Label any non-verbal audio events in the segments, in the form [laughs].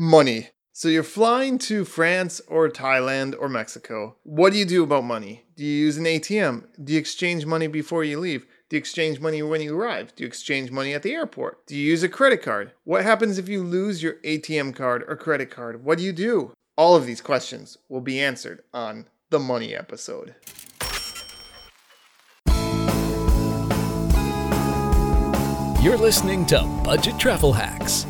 Money. So you're flying to France or Thailand or Mexico. What do you do about money? Do you use an ATM? Do you exchange money before you leave? Do you exchange money when you arrive? Do you exchange money at the airport? Do you use a credit card? What happens if you lose your ATM card or credit card? What do you do? All of these questions will be answered on the money episode. You're listening to Budget Travel Hacks.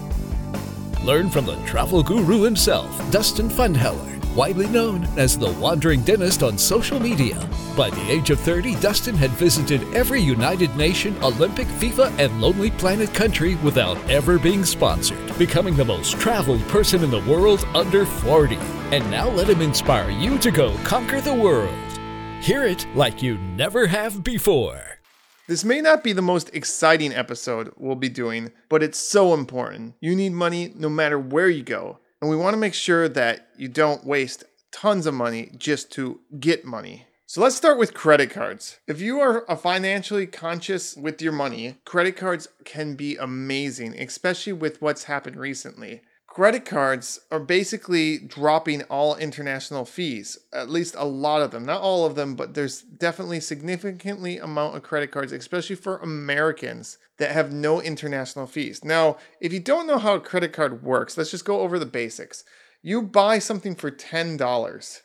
Learn from the travel guru himself, Dustin Fundheller, widely known as the Wandering Dentist on social media. By the age of 30, Dustin had visited every United Nation, Olympic, FIFA, and Lonely Planet country without ever being sponsored, becoming the most traveled person in the world under 40. And now let him inspire you to go conquer the world. Hear it like you never have before. This may not be the most exciting episode we'll be doing, but it's so important. You need money no matter where you go. And we want to make sure that you don't waste tons of money just to get money. So let's start with credit cards. If you are financially conscious with your money, credit cards can be amazing, especially with what's happened recently credit cards are basically dropping all international fees at least a lot of them. Not all of them but there's definitely significantly amount of credit cards especially for americans that have no international fees. Now if you don't know how a credit card works let's just go over the basics. You buy something for $10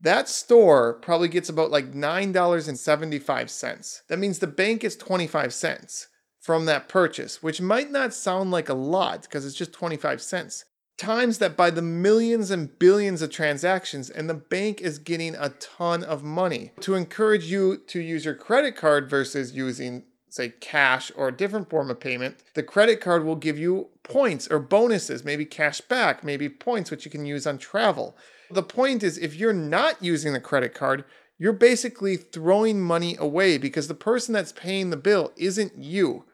that store probably gets about like $9.75 that means the bank gets 25 cents from that purchase, which might not sound like a lot because it's just 25 cents. Times that by the millions and billions of transactions, and the bank is getting a ton of money. To encourage you to use your credit card versus using, say, cash or a different form of payment, the credit card will give you points or bonuses, maybe cash back, maybe points which you can use on travel. The point is, if you're not using the credit card, you're basically throwing money away because the person that's paying the bill isn't you.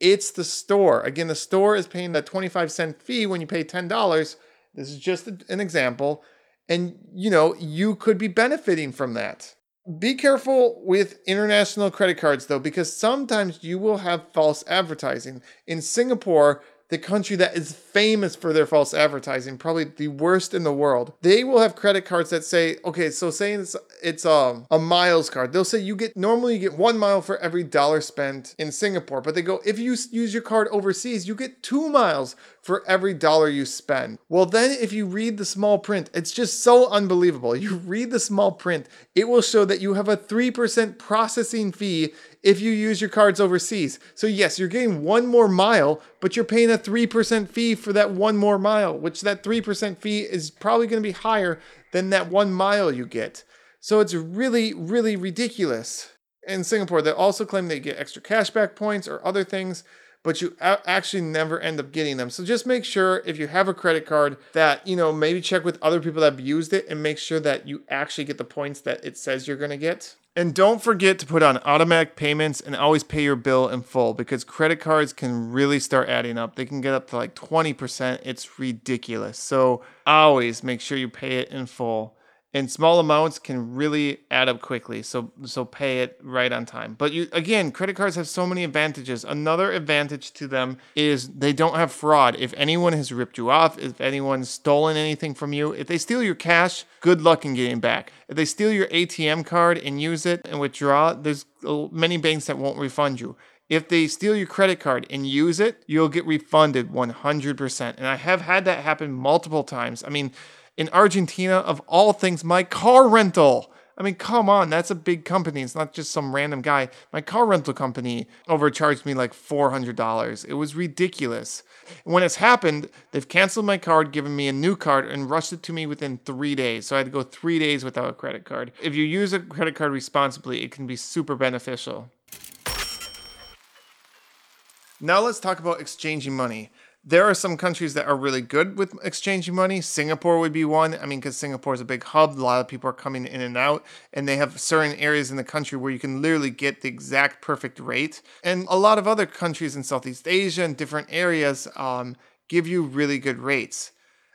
It's the store. Again, the store is paying that 25 cent fee when you pay $10. This is just an example. And you know, you could be benefiting from that. Be careful with international credit cards though, because sometimes you will have false advertising. In Singapore, the country that is famous for their false advertising, probably the worst in the world. They will have credit cards that say, okay, so saying it's it's um, a miles card. They'll say you get normally you get one mile for every dollar spent in Singapore, but they go if you use your card overseas, you get two miles for every dollar you spend. Well, then if you read the small print, it's just so unbelievable. You read the small print, it will show that you have a 3% processing fee if you use your cards overseas. So, yes, you're getting one more mile, but you're paying a 3% fee for that one more mile, which that 3% fee is probably going to be higher than that one mile you get. So, it's really, really ridiculous. In Singapore, they also claim they get extra cashback points or other things but you actually never end up getting them. So just make sure if you have a credit card that, you know, maybe check with other people that have used it and make sure that you actually get the points that it says you're going to get. And don't forget to put on automatic payments and always pay your bill in full because credit cards can really start adding up. They can get up to like 20%. It's ridiculous. So always make sure you pay it in full and small amounts can really add up quickly. So so pay it right on time. But you again credit cards have so many advantages. Another advantage to them is they don't have fraud. If anyone has ripped you off if anyone's stolen anything from you if they steal your cash good luck in getting back. If they steal your atm card and use it and withdraw there's many banks that won't refund you. If they steal your credit card and use it, you'll get refunded 100%. And I have had that happen multiple times. I mean, in Argentina, of all things, my car rental. I mean, come on, that's a big company. It's not just some random guy. My car rental company overcharged me like $400. It was ridiculous. when it's happened, they've canceled my card, given me a new card, and rushed it to me within three days. So I had to go three days without a credit card. If you use a credit card responsibly, it can be super beneficial. Now let's talk about exchanging money there are some countries that are really good with exchanging money. Singapore would be one. I mean, because Singapore is a big hub, a lot of people are coming in and out, and they have certain areas in the country where you can literally get the exact perfect rate. And a lot of other countries in Southeast Asia and different areas um, give you really good rates.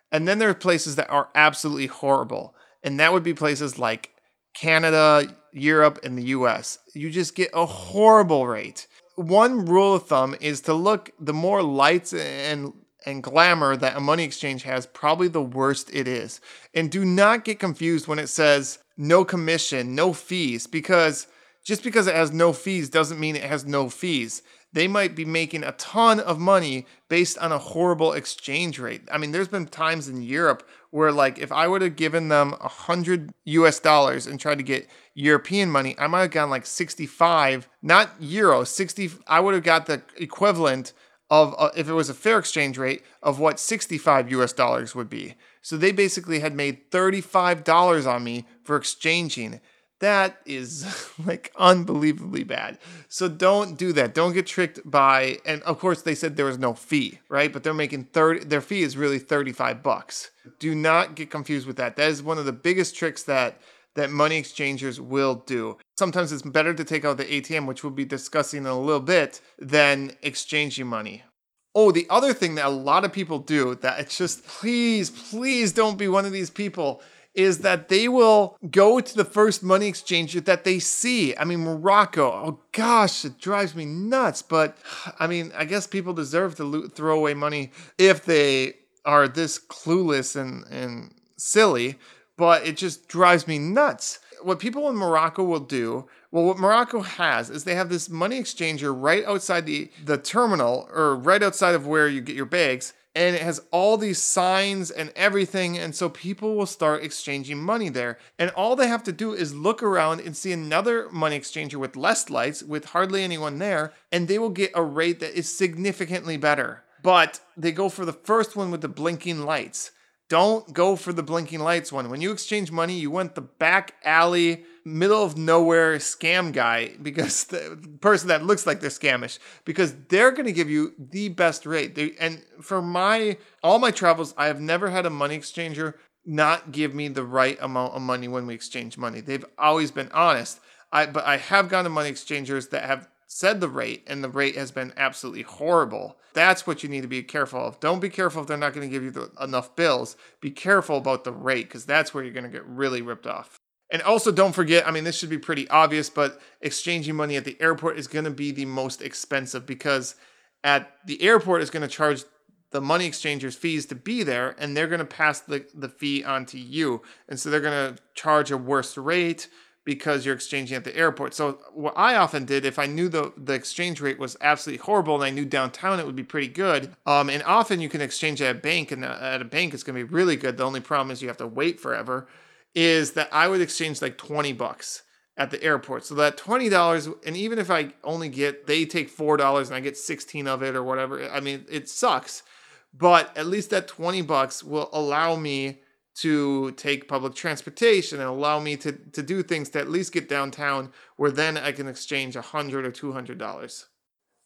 And then there are places that are absolutely horrible, and that would be places like Canada, Europe, and the US. You just get a horrible rate one rule of thumb is to look the more lights and and glamour that a money exchange has, probably the worst it is. And do not get confused when it says no commission, no fees, because just because it has no fees doesn't mean it has no fees. They might be making a ton of money based on a horrible exchange rate. I mean, there's been times in Europe where, like, if I would have given them a hundred US dollars and tried to get European money, I might have gotten like 65, not euro, 60. I would have got the equivalent of, uh, if it was a fair exchange rate, of what 65 US dollars would be. So they basically had made $35 on me for exchanging. That is [laughs] like unbelievably bad. So don't do that. Don't get tricked by and of course they said there was no fee, right? But they're making 30 their fee is really 35 bucks. Do not get confused with that. That is one of the biggest tricks that that money exchangers will do. Sometimes it's better to take out the ATM, which we'll be discussing in a little bit, than exchanging money. Oh, the other thing that a lot of people do that it's just please, please don't be one of these people is that they will go to the first money exchanger that they see. I mean, Morocco, oh gosh, it drives me nuts. But I mean, I guess people deserve to throw away money if they are this clueless and, and silly, but it just drives me nuts. What people in Morocco will do well, what Morocco has is they have this money exchanger right outside the, the terminal or right outside of where you get your bags and it has all these signs and everything and so people will start exchanging money there. And all they have to do is look around and see another money exchanger with less lights with hardly anyone there and they will get a rate that is significantly better. But they go for the first one with the blinking lights don't go for the blinking lights one when you exchange money you want the back alley middle of nowhere scam guy because the person that looks like they're scamish because they're going to give you the best rate. They, and for my all my travels, I have never had a money exchanger not give me the right amount of money when we exchange money. They've always been honest. I but I have gone to money exchangers that have said the rate and the rate has been absolutely horrible. That's what you need to be careful of. Don't be careful if they're not going to give you the, enough bills. Be careful about the rate because that's where you're going to get really ripped off. And also, don't forget I mean, this should be pretty obvious, but exchanging money at the airport is going to be the most expensive because at the airport is going to charge the money exchangers fees to be there and they're going to pass the, the fee on to you. And so they're going to charge a worse rate because you're exchanging at the airport. So what I often did, if I knew the, the exchange rate was absolutely horrible and I knew downtown it would be pretty good, um, and often you can exchange at a bank and uh, at a bank it's going to be really good. The only problem is you have to wait forever is that I would exchange like 20 bucks at the airport. So that $20, and even if I only get, they take $4 and I get 16 of it or whatever, I mean, it sucks. But at least that 20 bucks will allow me to take public transportation and allow me to, to do things to at least get downtown where then I can exchange a 100 or $200.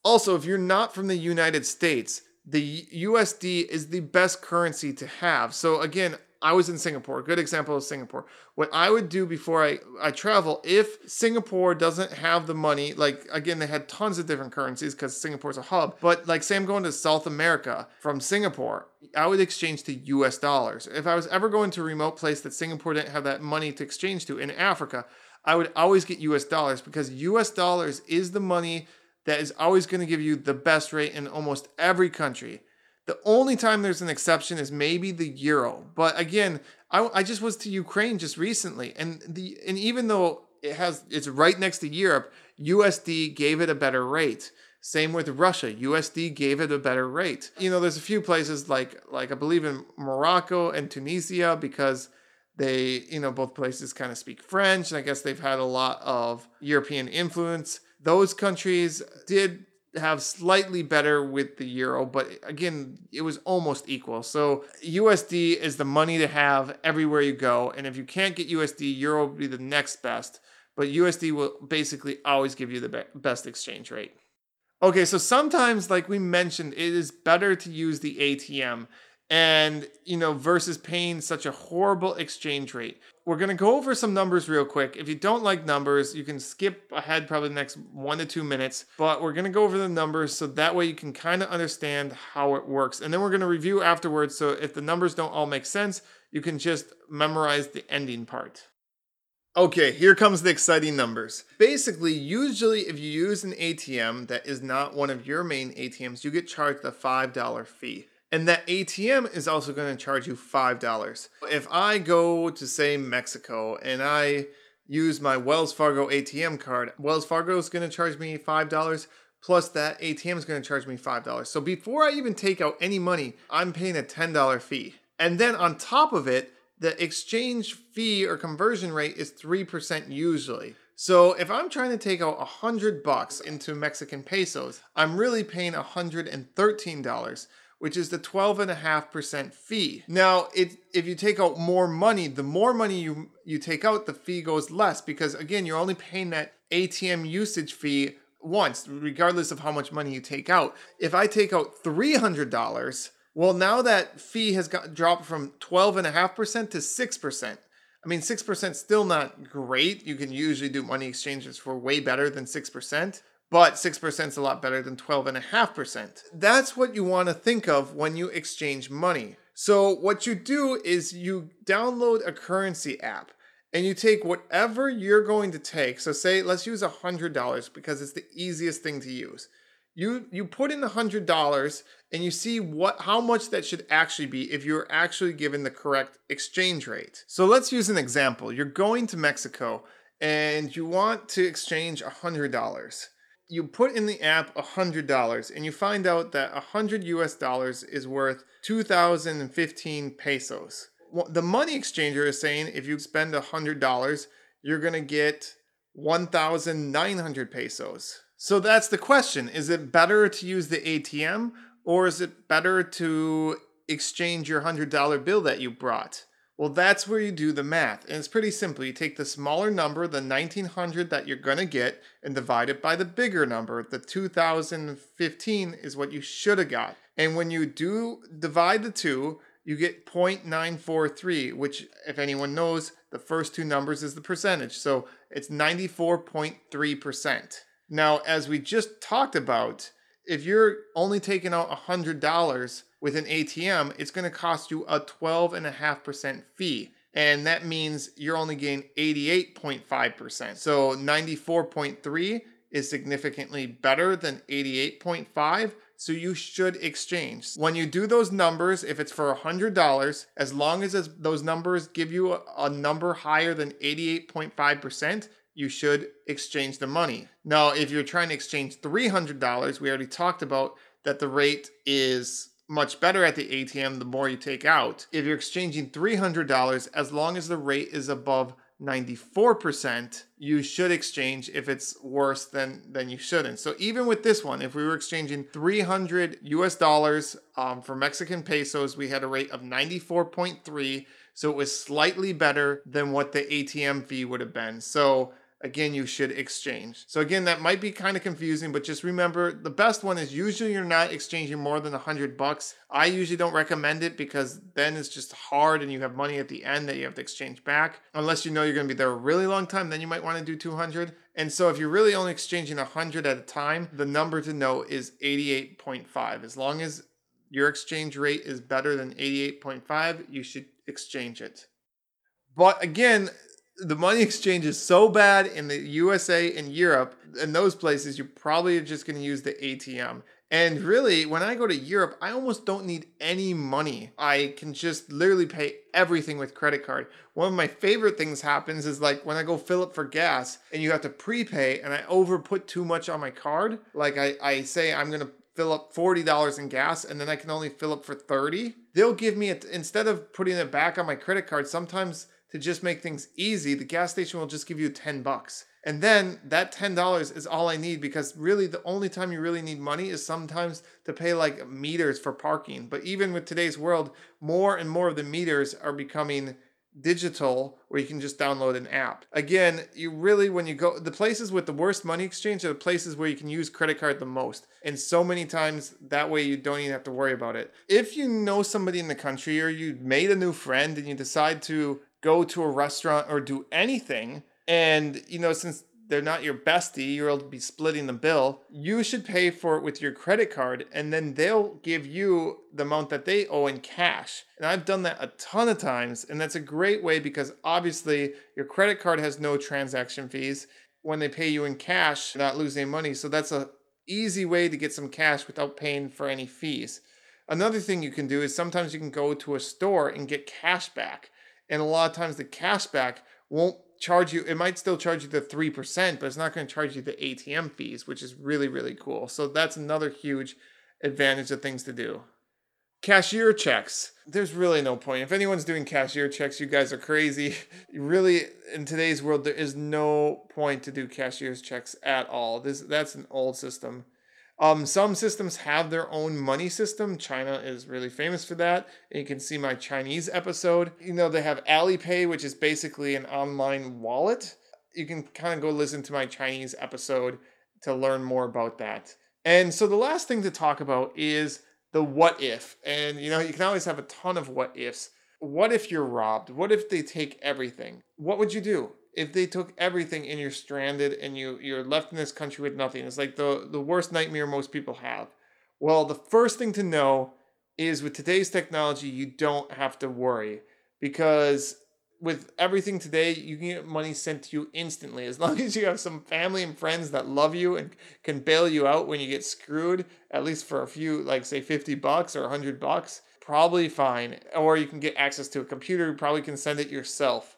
Also, if you're not from the United States, the USD is the best currency to have. So again, I was in Singapore. Good example of Singapore. What I would do before I, I travel, if Singapore doesn't have the money, like again, they had tons of different currencies because Singapore's a hub. But like say I'm going to South America from Singapore, I would exchange to US dollars. If I was ever going to a remote place that Singapore didn't have that money to exchange to in Africa, I would always get US dollars because US dollars is the money that is always going to give you the best rate in almost every country. The only time there's an exception is maybe the euro. But again, I, I just was to Ukraine just recently, and the and even though it has it's right next to Europe, USD gave it a better rate. Same with Russia, USD gave it a better rate. You know, there's a few places like like I believe in Morocco and Tunisia because they, you know, both places kind of speak French, and I guess they've had a lot of European influence. Those countries did have slightly better with the euro, but again, it was almost equal. So USD is the money to have everywhere you go, and if you can't get USD, euro will be the next best. But USD will basically always give you the be- best exchange rate. Okay, so sometimes, like we mentioned, it is better to use the ATM and you know versus paying such a horrible exchange rate we're going to go over some numbers real quick if you don't like numbers you can skip ahead probably the next one to two minutes but we're going to go over the numbers so that way you can kind of understand how it works and then we're going to review afterwards so if the numbers don't all make sense you can just memorize the ending part Okay, here comes the exciting numbers. Basically, usually if you use an ATM that is not one of your main ATMs, you get charged a $5 fee. And that ATM is also going to charge you $5. If I go to, say, Mexico and I use my Wells Fargo ATM card, Wells Fargo is going to charge me $5 plus that ATM is going to charge me $5. So before I even take out any money, I'm paying a $10 fee. And then on top of it, the exchange fee or conversion rate is 3% usually. So if I'm trying to take out 100 bucks into Mexican pesos, I'm really paying $113 which is the 12.5% fee. Now, it, if you take out more money, the more money you, you take out, the fee goes less because, again, you're only paying that ATM usage fee once, regardless of how much money you take out. If I take out $300, well, now that fee has got dropped from 12.5% to 6%. I mean, 6% still not great. You can usually do money exchanges for way better than 6%, but 6% is a lot better than 12.5%. That's what you want to think of when you exchange money. So, what you do is you download a currency app and you take whatever you're going to take. So, say, let's use $100 because it's the easiest thing to use you you put in the hundred dollars and you see what how much that should actually be if you're actually given the correct exchange rate. So let's use an example. You're going to Mexico and you want to exchange a hundred dollars. You put in the app a hundred dollars and you find out that a hundred US dollars is worth two thousand and fifteen pesos. The money exchanger is saying if you spend a hundred dollars, you're gonna get one thousand nine hundred pesos. So that's the question. Is it better to use the ATM or is it better to exchange your $100 bill that you brought? Well, that's where you do the math. And it's pretty simple. You take the smaller number, the 1900 that you're going to get, and divide it by the bigger number. The 2015 is what you should have got. And when you do divide the two, you get 0.943, which, if anyone knows, the first two numbers is the percentage. So it's 94.3%. Now, as we just talked about, if you're only taking out $100 with an ATM, it's going to cost you a 12.5% fee. And that means you're only getting 88.5%. So 94.3 is significantly better than 88.5. So you should exchange. When you do those numbers, if it's for $100, as long as those numbers give you a, number higher than 88.5%, you should exchange the money. Now, if you're trying to exchange $300, we already talked about that the rate is much better at the ATM the more you take out. If you're exchanging $300, as long as the rate is above 94%, you should exchange if it's worse than than you shouldn't. So even with this one, if we were exchanging 300 US dollars um, for Mexican pesos, we had a rate of 94.3. So it was slightly better than what the ATM fee would have been. So again, you should exchange. So again, that might be kind of confusing, but just remember the best one is usually you're not exchanging more than a hundred bucks. I usually don't recommend it because then it's just hard and you have money at the end that you have to exchange back. Unless you know you're going to be there a really long time, then you might want to do 200. And so if you're really only exchanging 100 at a time, the number to know is 88.5. As long as your exchange rate is better than 88.5, you should exchange it. But again, the money exchange is so bad in the USA and Europe, in those places, you probably are just going to use the ATM. And really, when I go to Europe, I almost don't need any money. I can just literally pay everything with credit card. One of my favorite things happens is like when I go fill up for gas and you have to prepay and I over put too much on my card. Like I, I say I'm gonna fill up $40 in gas and then I can only fill up for 30. They'll give me it instead of putting it back on my credit card, sometimes to just make things easy, the gas station will just give you 10 bucks. And then that $10 is all I need because really the only time you really need money is sometimes to pay like meters for parking. But even with today's world, more and more of the meters are becoming digital where you can just download an app. Again, you really, when you go, the places with the worst money exchange are the places where you can use credit card the most. And so many times that way you don't even have to worry about it. If you know somebody in the country or you made a new friend and you decide to go to a restaurant or do anything. And, you know, since they're not your bestie, you'll be splitting the bill. You should pay for it with your credit card, and then they'll give you the amount that they owe in cash. And I've done that a ton of times, and that's a great way because obviously your credit card has no transaction fees. When they pay you in cash, not losing money. So that's a easy way to get some cash without paying for any fees. Another thing you can do is sometimes you can go to a store and get cash back. And a lot of times the cash back won't charge you, it might still charge you the 3%, but it's not going to charge you the ATM fees, which is really, really cool. So that's another huge advantage of things to do. Cashier checks. There's really no point. If anyone's doing cashier checks, you guys are crazy. [laughs] really, in today's world, there is no point to do cashier's checks at all. This that's an old system. Um, some systems have their own money system. China is really famous for that. You can see my Chinese episode. You know, they have Alipay, which is basically an online wallet. You can kind of go listen to my Chinese episode to learn more about that. And so the last thing to talk about is the what if. And you know, you can always have a ton of what ifs. What if you're robbed? What if they take everything? What would you do? If they took everything and you're stranded and you you're left in this country with nothing it's like the the worst nightmare most people have. Well the first thing to know is with today's technology you don't have to worry because with everything today you can get money sent to you instantly. As [laughs] long as you have some family and friends that love you and can bail you out when you get screwed at least for a few like say 50 bucks or 100 bucks probably fine. Or you can get access to a computer you probably can send it yourself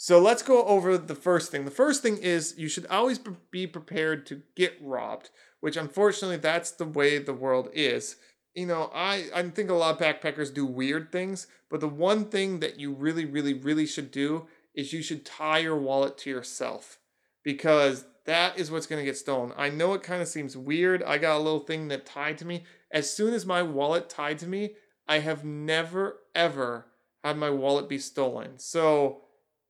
so let's go over the first thing. The first thing is you should always be prepared to get robbed, which unfortunately that's the way the world is. You know, I, I think a lot of backpackers do weird things, but the one thing that you really, really, really should do is you should tie your wallet to yourself because that is what's going to get stolen. I know it kind of seems weird. I got a little thing that tied to me. As soon as my wallet tied to me, I have never, ever had my wallet be stolen. So,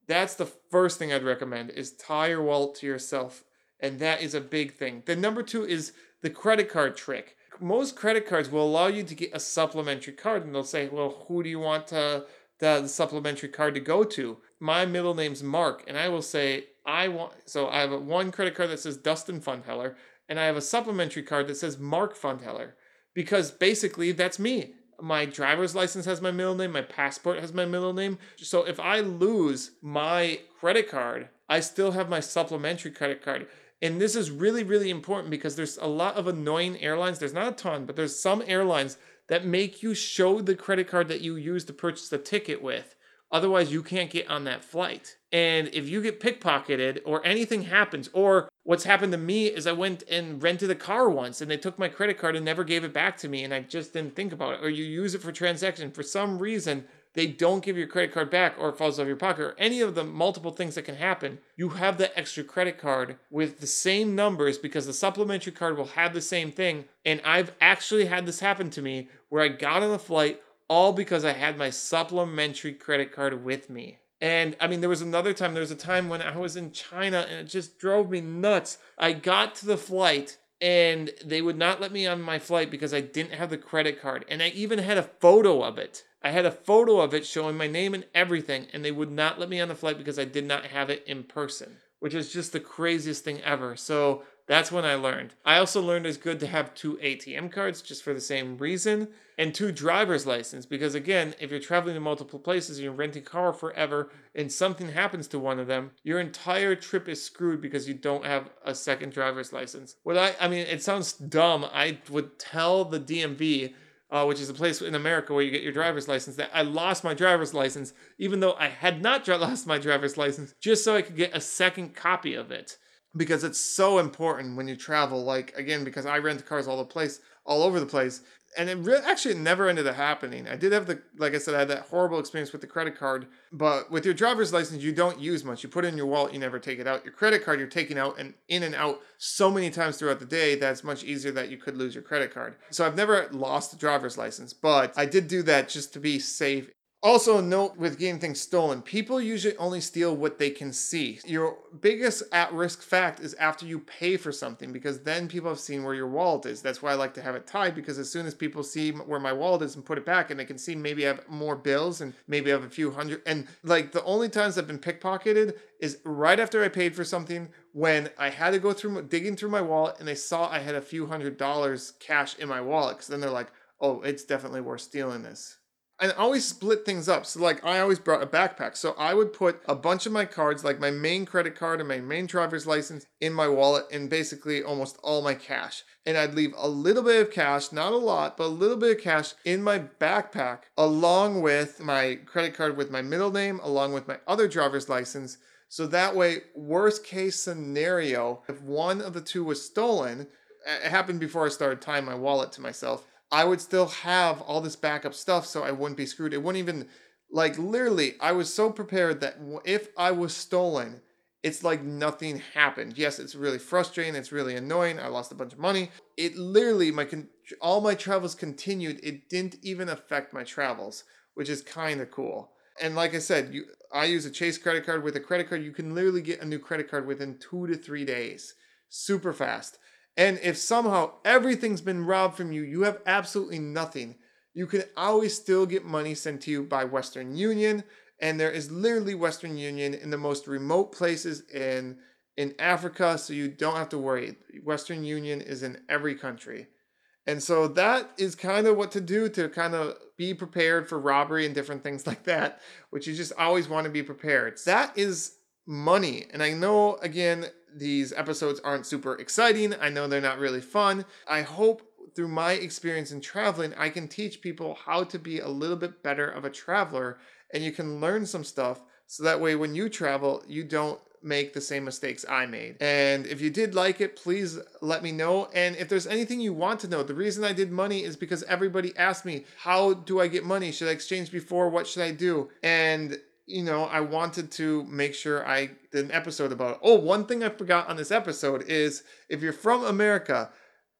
that's the first thing I'd recommend is tie your wallet to yourself. And that is a big thing. The number two is the credit card trick. Most credit cards will allow you to get a supplementary card and they'll say, well, who do you want to, the, the supplementary card to go to? My middle name's Mark. And I will say, I want, so I have a, one credit card that says Dustin Fundheller and I have a supplementary card that says Mark Fundheller because basically that's me my driver's license has my middle name, my passport has my middle name. So if I lose my credit card, I still have my supplementary credit card. And this is really, really important because there's a lot of annoying airlines. There's not a ton, but there's some airlines that make you show the credit card that you use to purchase the ticket with. Otherwise, you can't get on that flight. And if you get pickpocketed or anything happens, or what's happened to me is I went and rented a car once and they took my credit card and never gave it back to me and I just didn't think about it. Or you use it for transaction. For some reason, they don't give your credit card back or it falls out of your pocket or any of the multiple things that can happen. You have the extra credit card with the same numbers because the supplementary card will have the same thing. And I've actually had this happen to me where I got on a flight all because I had my supplementary credit card with me. And I mean, there was another time, there was a time when I was in China and it just drove me nuts. I got to the flight and they would not let me on my flight because I didn't have the credit card. And I even had a photo of it. I had a photo of it showing my name and everything, and they would not let me on the flight because I did not have it in person, which is just the craziest thing ever. So that's when I learned. I also learned it's good to have two ATM cards just for the same reason and two driver's license because again, if you're traveling to multiple places and you're renting a car forever and something happens to one of them, your entire trip is screwed because you don't have a second driver's license. What I I mean, it sounds dumb. I would tell the DMV uh, which is a place in America where you get your driver's license, that I lost my driver's license, even though I had not [laughs] lost my driver's license, just so I could get a second copy of it because it's so important when you travel. Like again, because I rent cars all the place, all over the place, and it re- actually never ended up happening. I did have the, like I said, I had that horrible experience with the credit card. But with your driver's license, you don't use much. You put it in your wallet, you never take it out. Your credit card, you're taking out and in and out so many times throughout the day that it's much easier that you could lose your credit card. So I've never lost a driver's license, but I did do that just to be safe also, note with getting things stolen, people usually only steal what they can see. Your biggest at risk fact is after you pay for something because then people have seen where your wallet is. That's why I like to have it tied because as soon as people see where my wallet is and put it back and they can see maybe I have more bills and maybe I have a few hundred. And like the only times I've been pickpocketed is right after I paid for something when I had to go through digging through my wallet and they saw I had a few hundred dollars cash in my wallet. Because then they're like, oh, it's definitely worth stealing this and always split things up. So like I always brought a backpack. So I would put a bunch of my cards, like my main credit card and my main driver's license in my wallet and basically almost all my cash. and I'd leave a little bit of cash, not a lot, but a little bit of cash in my backpack, along with my credit card with my middle name, along with my other driver's license. So that way, worst case scenario, if one of the two was stolen, it happened before I started tying my wallet to myself, I would still have all this backup stuff so I wouldn't be screwed. It wouldn't even, like, literally, I was so prepared that if I was stolen, it's like nothing happened. Yes, it's really frustrating. It's really annoying. I lost a bunch of money. It literally, my con- all my travels continued. It didn't even affect my travels, which is kind of cool. And like I said, you, I use a Chase credit card. With a credit card, you can literally get a new credit card within two to three days, super fast. And if somehow everything's been robbed from you, you have absolutely nothing. You can always still get money sent to you by Western Union, and there is literally Western Union in the most remote places in in Africa, so you don't have to worry. Western Union is in every country. And so that is kind of what to do to kind of be prepared for robbery and different things [laughs] like that, which you just always want to be prepared. That is money. And I know, again, these episodes aren't super exciting. I know they're not really fun. I hope through my experience in traveling, I can teach people how to be a little bit better of a traveler and you can learn some stuff so that way when you travel, you don't make the same mistakes I made. And if you did like it, please let me know. And if there's anything you want to know, the reason I did money is because everybody asked me, How do I get money? Should I exchange before? What should I do? And you know, I wanted to make sure I did an episode about it. Oh, one thing I forgot on this episode is if you're from America,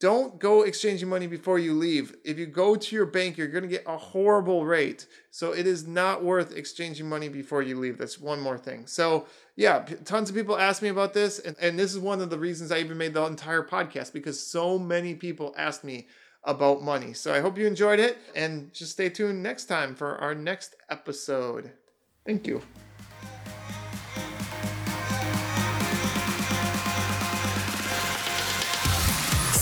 don't go exchanging money before you leave. If you go to your bank, you're going to get a horrible rate. So it is not worth exchanging money before you leave. That's one more thing. So, yeah, tons of people ask me about this. And, and this is one of the reasons I even made the entire podcast because so many people asked me about money. So I hope you enjoyed it. And just stay tuned next time for our next episode. Thank you.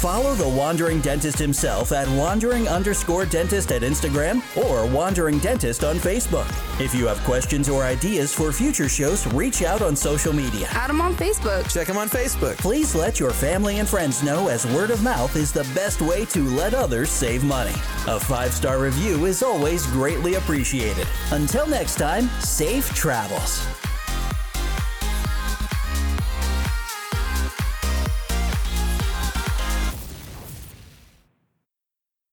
Follow the Wandering Dentist himself at wandering underscore dentist at Instagram or Wandering Dentist on Facebook. If you have questions or ideas for future shows, reach out on social media. Add him on Facebook. Check him on Facebook. Please let your family and friends know as word of mouth is the best way to let others save money. A five star review is always greatly appreciated. Until next time, safe travels.